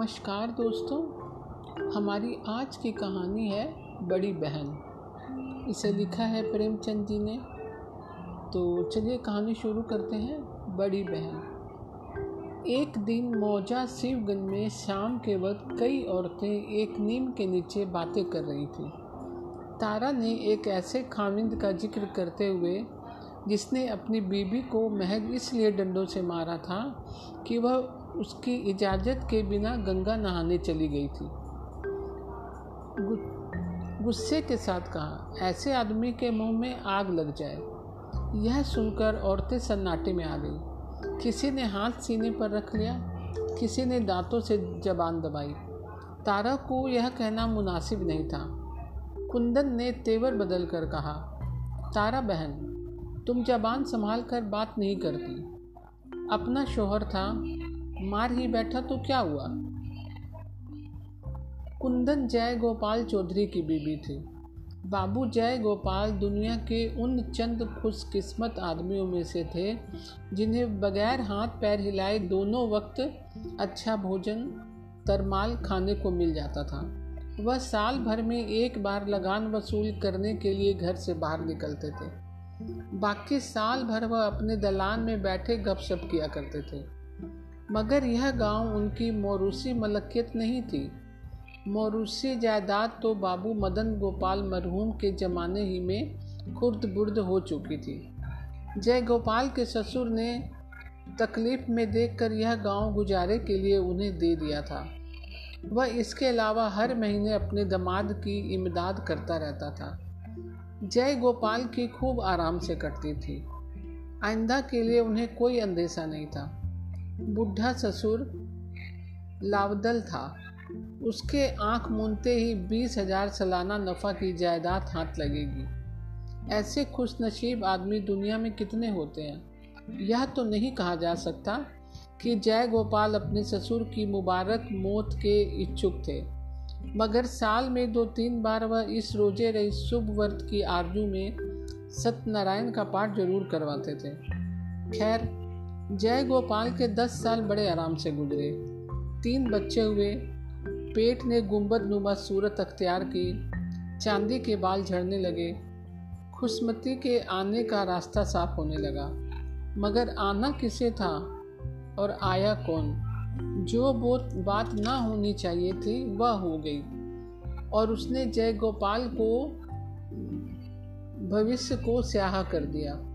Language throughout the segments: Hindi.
नमस्कार दोस्तों, हमारी आज की कहानी है बड़ी बहन। इसे लिखा है प्रेमचंद जी ने। तो चलिए कहानी शुरू करते हैं, बड़ी बहन। एक दिन मौजा शिवगंज में शाम के वक्त कई औरतें एक नीम के नीचे बातें कर रही थीं। तारा ने एक ऐसे खाविंद का ज़िक्र करते हुए, जिसने अपनी बीबी को महज इसलिए डंडों से मारा था कि वह उसकी इजाज़त के बिना गंगा नहाने चली गई थी। गुस्से के साथ कहा, ऐसे आदमी के मुँह में आग लग जाए। यह सुनकर औरतें सन्नाटे में आ गई। किसी ने हाथ सीने पर रख लिया, किसी ने दांतों से जबान दबाई। तारा को यह कहना मुनासिब नहीं था। कुंदन ने तेवर बदल कर कहा, तारा बहन, तुम जबान संभाल कर बात नहीं करती। अपना शोहर था मार ही बैठा तो क्या हुआ? कुंदन जय गोपाल चौधरी की बीबी थी। बाबू जय गोपाल दुनिया के उन चंद खुशकिस्मत आदमियों में से थे, जिन्हें बगैर हाथ पैर हिलाए दोनों वक्त अच्छा भोजन, तरमाल खाने को मिल जाता था। वह साल भर में एक बार लगान वसूल करने के लिए घर से बाहर निकलते थे। बाकी साल भर वह अपने दलान में बैठे गपशप किया करते थे। मगर यह गाँव उनकी मोरूसी मलकियत नहीं थी। मोरूसी जायदाद तो बाबू मदन गोपाल मरहूम के ज़माने ही में खुर्द बुर्द हो चुकी थी। जय गोपाल के ससुर ने तकलीफ़ में देखकर यह गाँव गुजारे के लिए उन्हें दे दिया था। वह इसके अलावा हर महीने अपने दामाद की इमदाद करता रहता था। जय गोपाल की खूब आराम से कटती थी। आइंदा के लिए उन्हें कोई अंदेशा नहीं था। बुढ़ा ससुर लावदल था। उसके आँख मूंदते ही बीस हज़ार सालाना नफ़ा की जायदाद हाथ लगेगी। ऐसे खुश नसीब आदमी दुनिया में कितने होते हैं? यह तो नहीं कहा जा सकता कि जय गोपाल अपने ससुर की मुबारक मौत के इच्छुक थे। मगर साल में दो तीन बार वह इस रोज़े रही शुभ व्रत की आरज़ू में सत्यनारायण का पाठ ज़रूर करवाते थे। खैर जय गोपाल के दस साल बड़े आराम से गुजरे। तीन बच्चे हुए। पेट ने गुंबद नुमा सूरत अख्तियार की। चांदी के बाल झड़ने लगे। खुशमती के आने का रास्ता साफ़ होने लगा। मगर आना किसे था और आया कौन? जो बात ना होनी चाहिए थी, वह हो गई। और उसने जय गोपाल को, भविष्य को स्याहा कर दिया।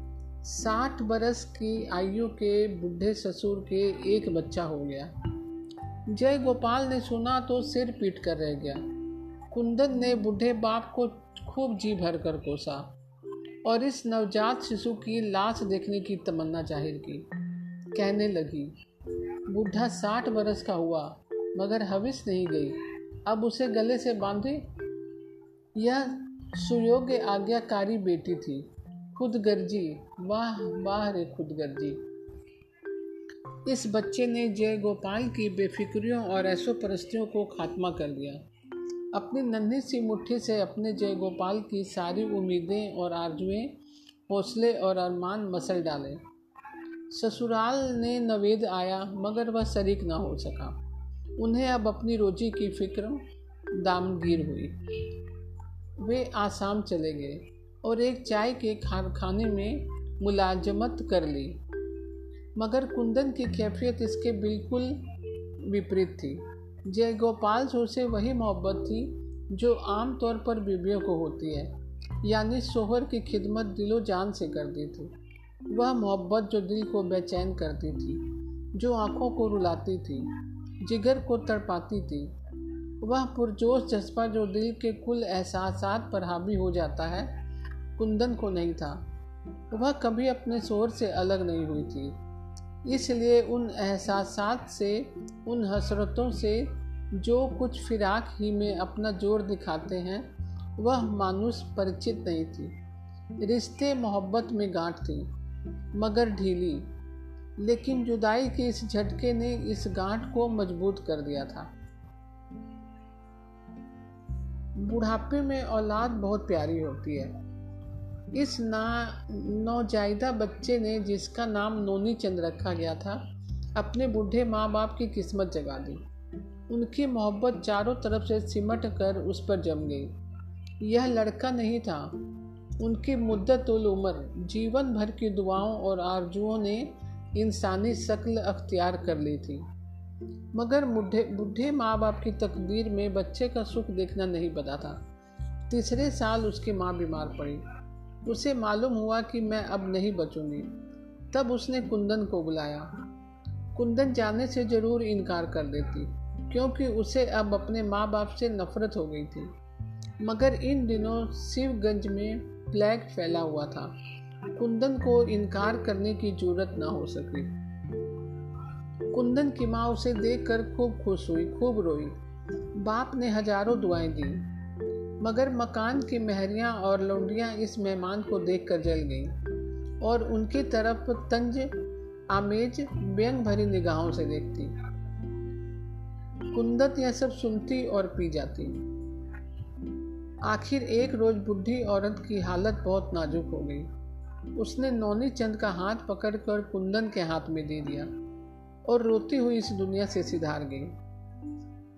साठ बरस की आयु के बुढ़े ससुर के एक बच्चा हो गया। जय गोपाल ने सुना तो सिर पीट कर रह गया। कुंदन ने बूढ़े बाप को खूब जी भर कर कोसा और इस नवजात शिशु की लाश देखने की तमन्ना ज़ाहिर की। कहने लगी, बूढ़ा साठ बरस का हुआ, मगर हविस नहीं गई। अब उसे गले से बांधे? यह सुयोग्य आज्ञाकारी बेटी थी। खुद गर्जी वाह वाह रे खुद गर्जी इस बच्चे ने जय गोपाल की बेफिक्रियों और ऐसो परस्तियों को खात्मा कर दिया। अपनी नन्ही सी मुट्ठी से अपने जय गोपाल की सारी उम्मीदें और आरजुएँ, हौसले और अरमान मसल डाले। ससुराल ने नवेद आया, मगर वह शरीक ना हो सका। उन्हें अब अपनी रोजी की फ़िक्र, दामगीर हुई। वे आसाम चले गए। और एक चाय के कारखाने में मुलाजमत कर ली। मगर कुंदन की कैफियत इसके बिल्कुल विपरीत थी। जय गोपाल सो से वही मोहब्बत थी जो आम तौर पर बीबियों को होती है, यानी सोहर की खिदमत दिलो जान से करती थी। वह मोहब्बत जो दिल को बेचैन करती थी, जो आँखों को रुलाती थी, जिगर को तड़पाती थी। वह पुरजोश जज्बा जो दिल के कुल एहसास पर हावी हो जाता है कुंदन को नहीं था। वह कभी अपने शोर से अलग नहीं हुई थी। इसलिए उन एहसास से, उन हसरतों से, जो कुछ फिराक ही में अपना ज़ोर दिखाते हैं, वह मानुष परिचित नहीं थी। रिश्ते मोहब्बत में गांठ थी, मगर ढीली। लेकिन जुदाई के इस झटके ने इस गांठ को मज़बूत कर दिया था। बुढ़ापे में औलाद बहुत प्यारी होती है। इस ना, नौजायदा बच्चे ने जिसका नाम नोनी चंद रखा गया था, अपने बूढ़े माँ बाप की किस्मत जगा दी। उनकी मोहब्बत चारों तरफ़ से सिमट कर उस पर जम गई। यह लड़का नहीं था। उनकी मुद्दत उम्र, जीवन भर की दुआओं और आरजुओं ने इंसानी शक्ल अख्तियार कर ली थी। मगर बुढ़े बुढ़े माँ बाप की तकदीर में बच्चे का सुख देखना नहीं बता था। तीसरे साल उसकी माँ बीमार पड़ी। उसे मालूम हुआ कि मैं अब नहीं बचूँगी। तब उसने कुंदन को बुलाया। कुंदन जाने से ज़रूर इनकार कर देती, क्योंकि उसे अब अपने माँ बाप से नफरत हो गई थी। मगर इन दिनों शिवगंज में प्लेग फैला हुआ था। कुंदन को इनकार करने की ज़रूरत ना हो सकी। कुंदन की माँ उसे देखकर खूब खुश हुई, खूब रोई। बाप ने हज़ारों दुआएँ दी। मगर मकान की महरियाँ और लौंडियाँ इस मेहमान को देख कर जल गईं, और उनकी तरफ़ तंज आमेज व्यंग भरी निगाहों से देखती। कुंदत यह सब सुनती और पी जाती। आखिर एक रोज बुढ़ी औरत की हालत बहुत नाजुक हो गई। उसने नौनी चंद का हाथ पकड़कर कुंदन के हाथ में दे दिया, और रोती हुई इस दुनिया से सिधार गई।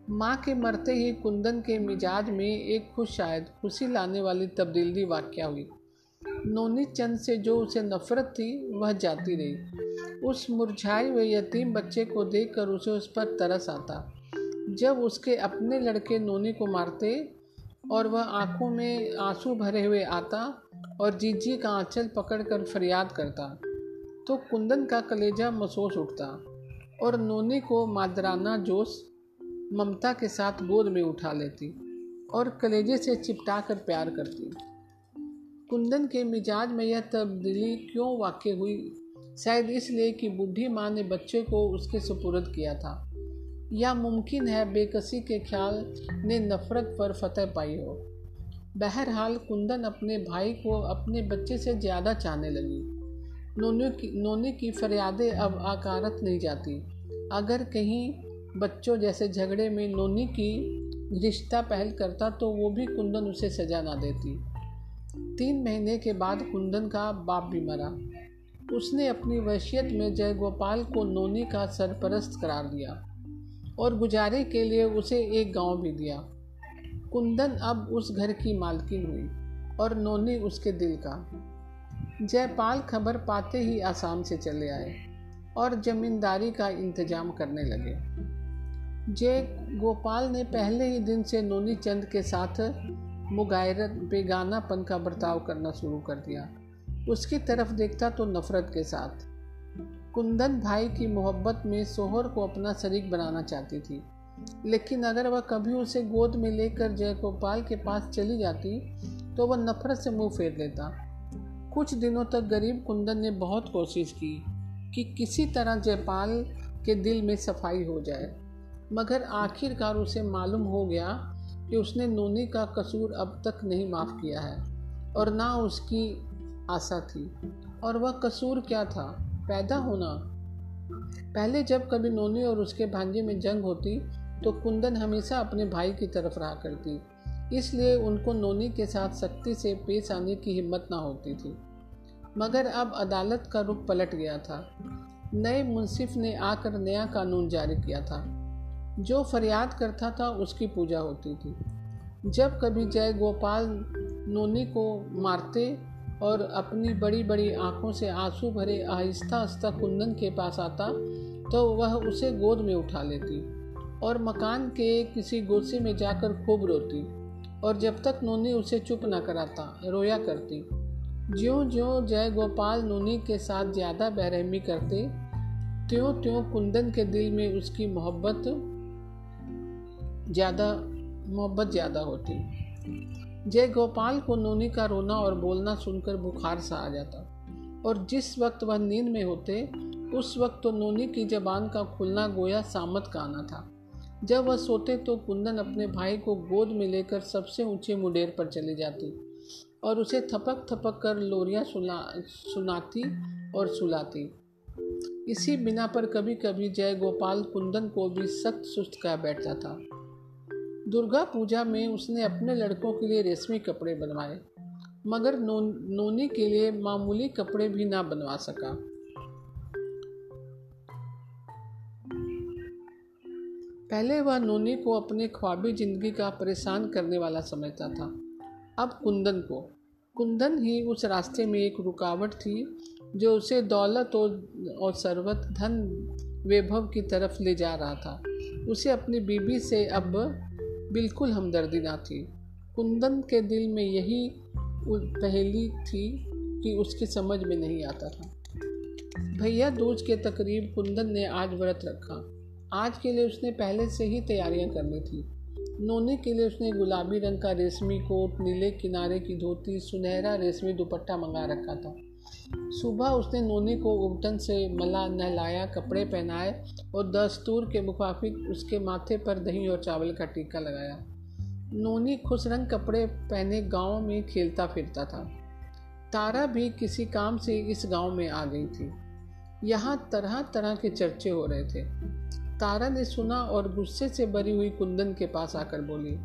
माँ के मरते ही कुंदन के मिजाज में एक खुश शायद, खुशी लाने वाली तब्दीली वाक्य हुई। नोनी चंद से जो उसे नफरत थी, वह जाती रही। उस मुरझाए हुए यतीम बच्चे को देखकर उसे उस पर तरस आता। जब उसके अपने लड़के नोनी को मारते और वह आँखों में आँसू भरे हुए आता और जीजी का आंचल पकड़कर फरियाद करता तो कुंदन का कलेजा महसूस उठता और नोनी को मादराना जोश ममता के साथ गोद में उठा लेती और कलेजे से चिपटा कर प्यार करती। कुंदन के मिजाज में यह तब्दीली क्यों वाक़ हुई? शायद इसलिए कि बूढ़ी माँ ने बच्चे को उसके सुपुर्द किया था। या मुमकिन है बेकसी के ख्याल ने नफ़रत पर फतह पाई हो। बहरहाल, कुंदन अपने भाई को अपने बच्चे से ज़्यादा चाहने लगी। नोनी की नोनी की फरियादें अब आकारत नहीं जाती। अगर कहीं बच्चों जैसे झगड़े में नोनी की रिश्ता पहल करता तो वो भी कुंदन उसे सजा ना देती। तीन महीने के बाद कुंदन का बाप भी मरा। उसने अपनी वैशियत में जयगोपाल को नोनी का सरपरस्त करार दिया और गुजारे के लिए उसे एक गाँव भी दिया। कुंदन अब उस घर की मालकिन हुई और नोनी उसके दिल का। जयपाल खबर पाते ही आसाम से चले आए और जमींदारी का इंतज़ाम करने लगे। जय गोपाल ने पहले ही दिन से नोनी चंद के साथ मुगायरत बेगानापन का बर्ताव करना शुरू कर दिया। उसकी तरफ़ देखता तो नफरत के साथ। कुंदन भाई की मोहब्बत में सोहर को अपना शरीक बनाना चाहती थी, लेकिन अगर वह कभी उसे गोद में लेकर जयगोपाल के पास चली जाती तो वह नफरत से मुँह फेर लेता कुछ दिनों तक गरीब कुंदन ने बहुत कोशिश की कि किसी तरह जयपाल के दिल में सफ़ाई हो जाए। मगर आखिरकार उसे मालूम हो गया कि उसने नोनी का कसूर अब तक नहीं माफ़ किया है, और ना उसकी आशा थी। और वह कसूर क्या था? पैदा होना? पहले जब कभी नोनी और उसके भांजे में जंग होती तो कुंदन हमेशा अपने भाई की तरफ़ रहा करती। इसलिए उनको नोनी के साथ सख्ती से पेश आने की हिम्मत ना होती थी। मगर अब अदालत का रुख पलट गया था। नए मुंसिफ ने आकर नया कानून जारी किया था। जो फरियाद करता था उसकी पूजा होती थी। जब कभी जय गोपाल नोनी को मारते और अपनी बड़ी बड़ी आँखों से आँसू भरे आहिस्ता आहिस्ता कुंदन के पास आता तो वह उसे गोद में उठा लेती और मकान के किसी गोसे में जाकर खूब रोती और जब तक नोनी उसे चुप न कराता, रोया करती। ज्यों ज्यों जय गोपाल नोनी के साथ ज़्यादा बेरहमी करते त्यों त्यों कुंदन के दिल में उसकी मोहब्बत ज़्यादा, मोहब्बत ज़्यादा होती। जय गोपाल को नोनी का रोना और बोलना सुनकर बुखार सा आ जाता। और जिस वक्त वह नींद में होते, उस वक्त तो नोनी की जबान का खुलना गोया सामत का आना था। जब वह सोते तो कुंदन अपने भाई को गोद में लेकर सबसे ऊँचे मुडेर पर चली जाती और उसे थपक थपक कर लोरियाँ सुना, सुनाती और सुलाती। इसी बिना पर कभी कभी जय गोपाल कुंदन को भी सख्त सुस्त कर बैठता था। दुर्गा पूजा में उसने अपने लड़कों के लिए रेशमी कपड़े बनवाए मगर नो, नोनी के लिए मामूली कपड़े भी ना बनवा सका। पहले वह नोनी को अपने ख्वाबी ज़िंदगी का परेशान करने वाला समझता था। अब कुंदन को कुंदन ही उस रास्ते में एक रुकावट थी जो उसे दौलत और और सरवत धन वैभव की तरफ़ ले जा रहा था। उसे अपनी बीबी से अब बिल्कुल हमदर्दी ना थी। कुंदन के दिल में यही पहली थी कि उसकी समझ में नहीं आता था। भैया, दूज के तकरीब कुंदन ने आज व्रत रखा। आज के लिए उसने पहले से ही तैयारियाँ करनी थी। नोने के लिए उसने गुलाबी रंग का रेशमी कोट, नीले किनारे की धोती, सुनहरा रेशमी दुपट्टा मंगा रखा था। सुबह उसने नोनी को उबटन से मला नहलाया, कपड़े पहनाए और दस्तूर के मुखाफिक उसके माथे पर दही और चावल का टीका लगाया। नोनी खुश रंग कपड़े पहने गाँव में खेलता फिरता था। तारा भी किसी काम से इस गाँव में आ गई थी। यहाँ तरह तरह के चर्चे हो रहे थे। तारा ने सुना और गुस्से से भरी हुई कुंदन के पास आकर बोली,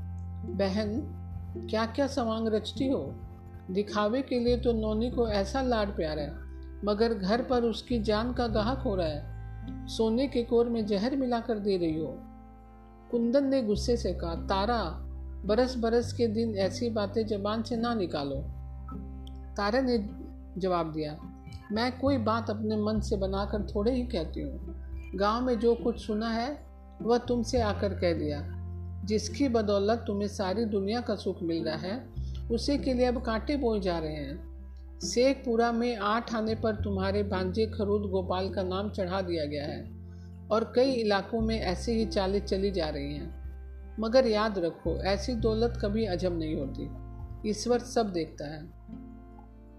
बहन क्या क्या सवांग रचती हो? दिखावे के लिए तो नोनी को ऐसा लाड प्यार है, मगर घर पर उसकी जान का गाहक हो रहा है। सोने के कोर में जहर मिलाकर दे रही हो। कुंदन ने गुस्से से कहा, तारा, बरस बरस के दिन ऐसी बातें जबान से ना निकालो। तारा ने जवाब दिया, मैं कोई बात अपने मन से बनाकर थोड़े ही कहती हूँ। गाँव में जो कुछ सुना है, वह तुमसे आकर कह दिया। जिसकी बदौलत तुम्हें सारी दुनिया का सुख मिल रहा है उसी के लिए अब कांटे बोए जा रहे हैं। शेखपुरा में आठ आने पर तुम्हारे भांजे खरूद गोपाल का नाम चढ़ा दिया गया है और कई इलाकों में ऐसे ही चालें चली जा रही हैं। मगर याद रखो, ऐसी दौलत कभी अजब नहीं होती। ईश्वर सब देखता है।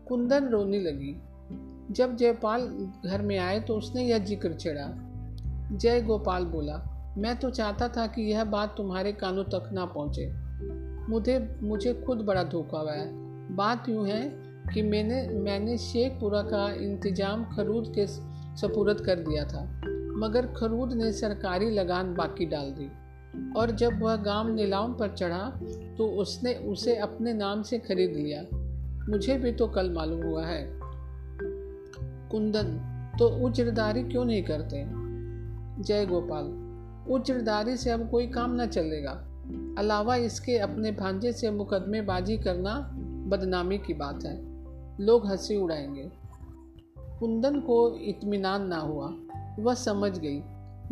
कुंदन रोने लगी। जब जयपाल घर में आए तो उसने यह ज़िक्र छेड़ा। जय गोपाल बोला, मैं तो चाहता था कि यह बात तुम्हारे कानों तक ना पहुँचे। मुझे मुझे खुद बड़ा धोखा हुआ है। बात यूँ है कि मैंने मैंने शेखपुरा का इंतज़ाम खरूद के सपुरद कर दिया था, मगर खरूद ने सरकारी लगान बाकी डाल दी। और जब वह गाँव नीलाम पर चढ़ा तो उसने उसे अपने नाम से खरीद लिया। मुझे भी तो कल मालूम हुआ है। कुंदन तो उजरदारी क्यों नहीं करते? जय गोपाल उज्जरदारी से अब कोई काम न चलेगा। अलावा इसके अपने भांजे से मुकदमेबाजी करना बदनामी की बात है। लोग हँसी उड़ाएँगे। कुंदन को इत्मीनान ना हुआ। वह समझ गई,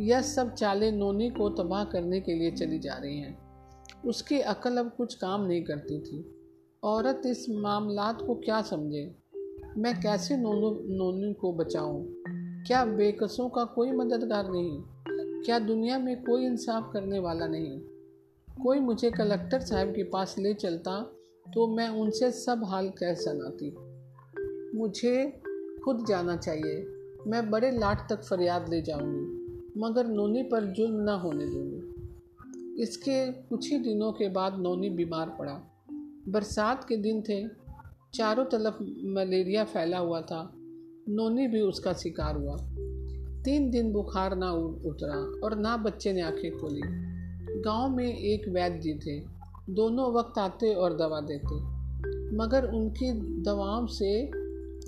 यह सब चालें नोनी को तबाह करने के लिए चली जा रही हैं। उसकी अकल अब कुछ काम नहीं करती थी। औरत इस मामलात को क्या समझे? मैं कैसे नोनू, नोनी को बचाऊं? क्या बेकसों का कोई मददगार नहीं? क्या दुनिया में कोई इंसाफ करने वाला नहीं? कोई मुझे कलेक्टर साहब के पास ले चलता तो मैं उनसे सब हाल कह सनाती। मुझे खुद जाना चाहिए। मैं बड़े लाट तक फरियाद ले जाऊँगी, मगर नोनी पर जुल्म ना होने दूँगी। इसके कुछ ही दिनों के बाद नोनी बीमार पड़ा। बरसात के दिन थे, चारों तरफ़ मलेरिया फैला हुआ था। नोनी भी उसका शिकार हुआ। तीन दिन बुखार ना उतरा और ना बच्चे ने आँखें खोली। गाँव में एक वैद्य थे। दोनों वक्त आते और दवा देते। मगर उनकी दवाओं से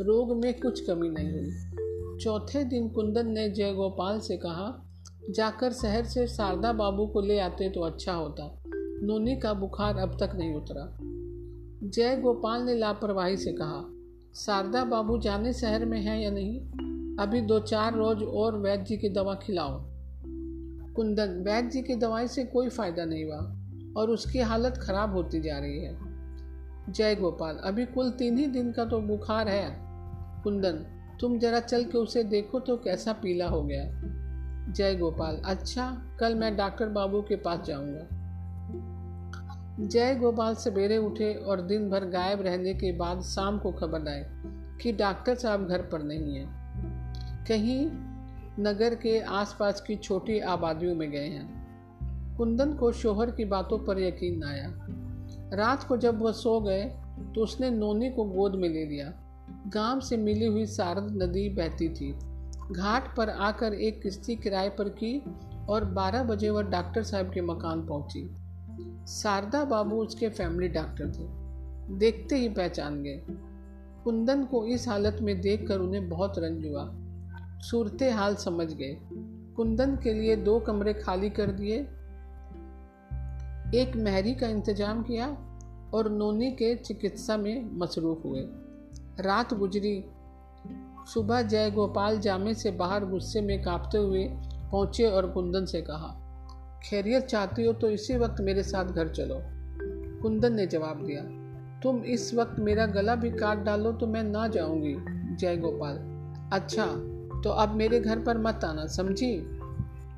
रोग में कुछ कमी नहीं हुई। चौथे दिन कुंदन ने जयगोपाल से कहा, जाकर शहर से शारदा बाबू को ले आते तो अच्छा होता। नोनी का बुखार अब तक नहीं उतरा। जय गोपाल ने लापरवाही से कहा, शारदा बाबू जाने शहर में है या नहीं? अभी दो चार रोज और वैद्य की दवा खिलाओ। कुंदन, वैद्य जी की दवाई से कोई फ़ायदा नहीं हुआ और उसकी हालत ख़राब होती जा रही है। जय गोपाल, अभी कुल तीन ही दिन का तो बुखार है। कुंदन, तुम जरा चल के उसे देखो तो कैसा पीला हो गया। जय गोपाल अच्छा कल मैं डॉक्टर बाबू के पास जाऊँगा। जय गोपाल सवेरे उठे और दिन भर गायब रहने के बाद शाम को खबर आए कि डॉक्टर साहब घर पर नहीं है। कहीं नगर के आसपास की छोटी आबादियों में गए हैं। कुंदन को शोहर की बातों पर यकीन आया। रात को जब वह सो गए तो उसने नोनी को गोद में ले लिया। गाँव से मिली हुई सारद नदी बहती थी। घाट पर आकर एक किश्ती किराए पर की और 12 बजे वह डॉक्टर साहब के मकान पहुँची। शारदा बाबू उसके फैमिली डॉक्टर थे। देखते ही पहचान गए। कुंदन को इस हालत में देखकर उन्हें बहुत रंज हुआ। सूरत हाल समझ गए। कुंदन के लिए दो कमरे खाली कर दिए। एक महरी का इंतज़ाम किया और नोनी के चिकित्सा में मसरूफ हुए। रात गुजरी। सुबह जय गोपाल जामे से बाहर गुस्से में कांपते हुए पहुँचे और कुंदन से कहा, खैरियत चाहती हो तो इसी वक्त मेरे साथ घर चलो। कुंदन ने जवाब दिया, तुम इस वक्त मेरा गला भी काट डालो तो मैं ना जाऊँगी जय गोपाल अच्छा तो अब मेरे घर पर मत आना, समझी?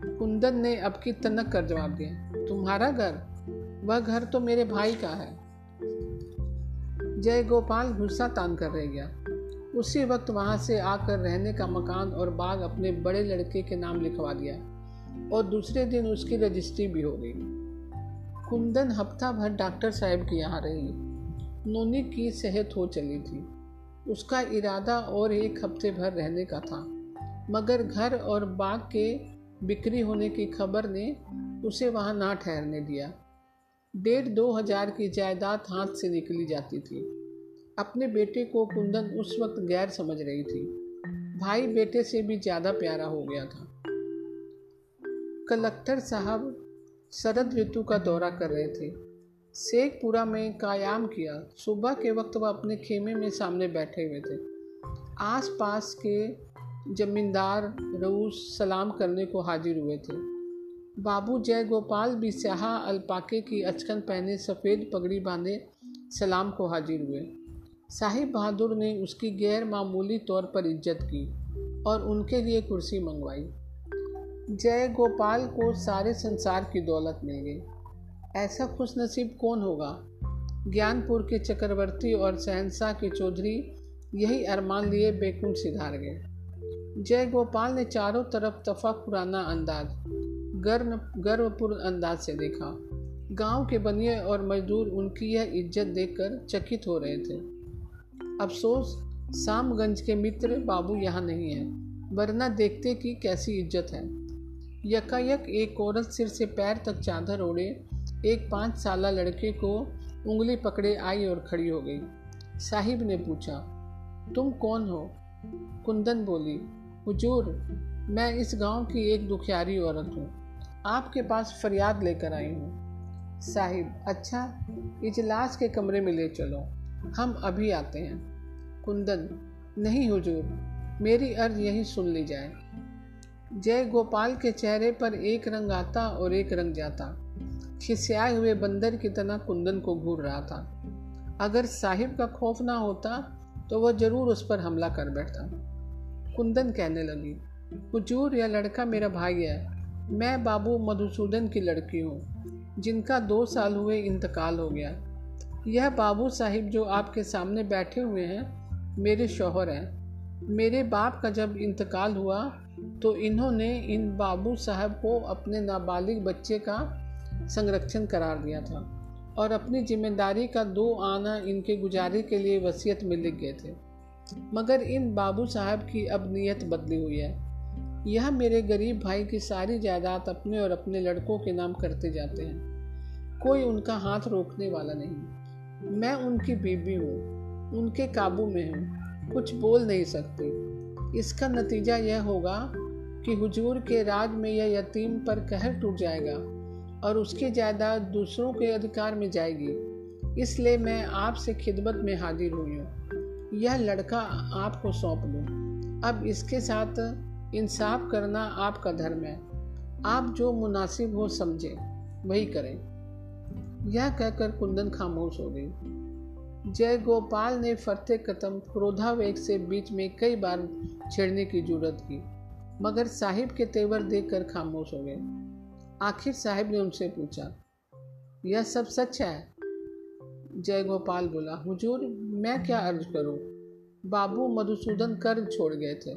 कुंदन ने अब की तनक कर जवाब दिया, तुम्हारा घर? वह घर तो मेरे भाई का है। जय गोपाल गुस्सा तान कर रह गया। उसी वक्त वहाँ से आकर रहने का मकान और बाग अपने बड़े लड़के के नाम लिखवा दिया और दूसरे दिन उसकी रजिस्ट्री भी हो गई। कुंदन हफ़्ता भर डॉक्टर साहब के यहाँ रही। नोनी की सेहत हो चली थी। उसका इरादा और एक हफ़्ते भर रहने का था। मगर घर और बाग के बिक्री होने की खबर ने उसे वहाँ ना ठहरने दिया। डेढ़ दो हज़ार की जायदाद हाथ से निकली जाती थी। अपने बेटे को कुंदन उस वक्त गैर समझ रही थी। भाई बेटे से भी ज़्यादा प्यारा हो गया था। कलेक्टर साहब शरद ऋतु का दौरा कर रहे थे। शेखपुरा में कायाम किया। सुबह के वक्त वह अपने खेमे में सामने बैठे हुए थे। आस पास के जमींदार रऊस सलाम करने को हाजिर हुए थे। बाबू जय गोपाल भी स्याहा अलपाके की अचकन पहने सफ़ेद पगड़ी बांधे सलाम को हाजिर हुए। साहिब बहादुर ने उसकी गैर मामूली तौर पर इज़्ज़त की और उनके लिए कुर्सी मंगवाई। जय गोपाल को सारे संसार की दौलत मिल गई। ऐसा खुश नसीब कौन होगा? ज्ञानपुर के चक्रवर्ती और सहनशाह के चौधरी यही अरमान लिए बेकुंठ सिधार गए। जय गोपाल ने चारों तरफ़ तफाकुराना अंदाज गर्व गर्वपूर्ण अंदाज से देखा। गाँव के बनिए और मजदूर उनकी यह इज़्ज़त देखकर चकित हो रहे थे। अफसोस, सामगंज के मित्र बाबू यहाँ नहीं है, वरना देखते कि कैसी इज़्ज़त है। यकायक एक औरत सिर से पैर तक चादर ओढ़े, एक पाँच साल लड़के को उंगली पकड़े आई और खड़ी हो गई। साहिब ने पूछा, तुम कौन हो? कुंदन बोली हुजूर, मैं इस गाँव की एक दुखियारी औरत हूँ। आपके पास फरियाद लेकर आई हूँ। साहिब अच्छा इजलास के कमरे में ले चलो। हम अभी आते हैं। कुंदन, नहीं हुजूर, मेरी अर्ज़ यही सुन ली जाए। जय गोपाल के चेहरे पर एक रंग आता और एक रंग जाता। खिसियाए हुए बंदर की तरह कुंदन को घूर रहा था। अगर साहिब का खौफ ना होता तो वह ज़रूर उस पर हमला कर बैठता। कुंदन कहने लगी, हुजूर, यह लड़का मेरा भाई है। मैं बाबू मधुसूदन की लड़की हूँ, जिनका दो साल हुए इंतकाल हो गया। यह बाबू साहिब जो आपके सामने बैठे हुए हैं, मेरे शौहर हैं। मेरे बाप का जब इंतकाल हुआ तो इन्होंने इन बाबू साहब को अपने नाबालिग बच्चे का संरक्षण करार दिया था और अपनी ज़िम्मेदारी का दो आना इनके गुजारे के लिए वसीयत में लिख गए थे। मगर इन बाबू साहब की अब नीयत बदली हुई है। यह मेरे गरीब भाई की सारी जायदाद अपने और अपने लड़कों के नाम करते जाते हैं। कोई उनका हाथ रोकने वाला नहीं। मैं उनकी बीबी हूँ, उनके काबू में हूँ, कुछ बोल नहीं सकती। इसका नतीजा यह होगा कि हुजूर के राज में यह यतीम पर कहर टूट जाएगा और उसकी जायदाद दूसरों के अधिकार में जाएगी। इसलिए मैं आपसे खिदमत में हाजिर हुई हूँ। यह लड़का आपको सौंप दूँ। अब इसके साथ इंसाफ करना आपका धर्म है। आप जो मुनासिब हो समझे, वही करें। यह कहकर कुंदन खामोश हो गई। जय गोपाल ने फरते कदम क्रोधावेग से बीच में कई बार छेड़ने की ज़रूरत की, मगर साहिब के तेवर देखकर खामोश हो गए। आखिर साहिब ने उनसे पूछा, यह सब सच है? जय गोपाल बोला, हुजूर, मैं क्या अर्ज़ करूँ? बाबू मधुसूदन कर्ज छोड़ गए थे।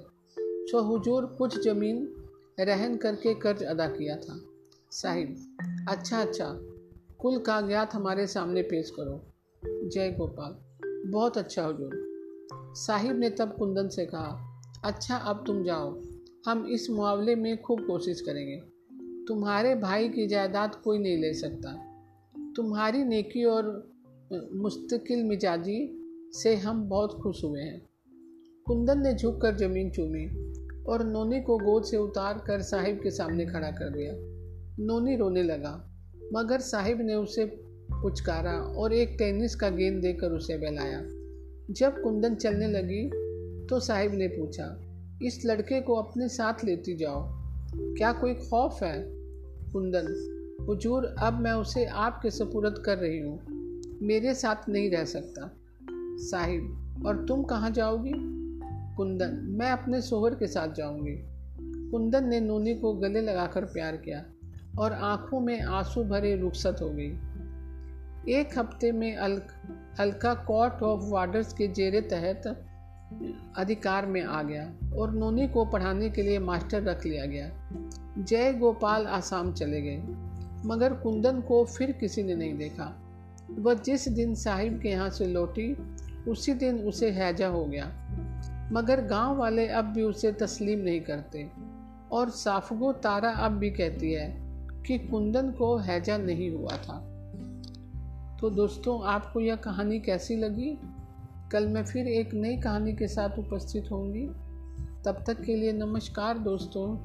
तो हुजूर, कुछ ज़मीन रहन करके कर्ज अदा किया था। साहिब अच्छा अच्छा कुल कागजात हमारे सामने पेश करो। जय गोपाल बहुत अच्छा हुजूर। साहिब ने तब कुंदन से कहा अच्छा अब तुम जाओ। हम इस मुआवले में खूब कोशिश करेंगे। तुम्हारे भाई की जायदाद कोई नहीं ले सकता। तुम्हारी नेकी और मुस्तकिल मिजाजी से हम बहुत खुश हुए हैं। कुंदन ने झुक कर ज़मीन चूमी और नोनी को गोद से उतार कर साहिब के सामने खड़ा कर दिया। नोनी रोने लगा, मगर साहिब ने उसे पुचकारा और एक टेनिस का गेंद देकर उसे बहलाया। जब कुंदन चलने लगी तो साहिब ने पूछा, इस लड़के को अपने साथ लेती जाओ, क्या कोई खौफ है? कुंदन, हुजूर, अब मैं उसे आपके सपुरद कर रही हूँ। मेरे साथ नहीं रह सकता। साहिब और तुम कहाँ जाओगी? कुंदन मैं अपने सोहर के साथ जाऊँगी। कुंदन ने नोनी को गले लगाकर प्यार किया और आँखों में आँसू भरे रुखसत हो गई। एक हफ़्ते में अलक, हल्का कोर्ट ऑफ़ वार्डर्स के जेरे तहत अधिकार में आ गया और नोनी को पढ़ाने के लिए मास्टर रख लिया गया। जय गोपाल आसाम चले गए मगर कुंदन को फिर किसी ने नहीं देखा। वह जिस दिन साहिब के यहाँ से लौटी, उसी दिन उसे हैजा हो गया। मगर गाँव वाले अब भी उसे तस्लीम नहीं करते और साफगो तारा अब भी कहती है कि कुंदन को हैजा नहीं हुआ था। तो दोस्तों, आपको यह कहानी कैसी लगी? कल मैं फिर एक नई कहानी के साथ उपस्थित होंगी। तब तक के लिए नमस्कार दोस्तों।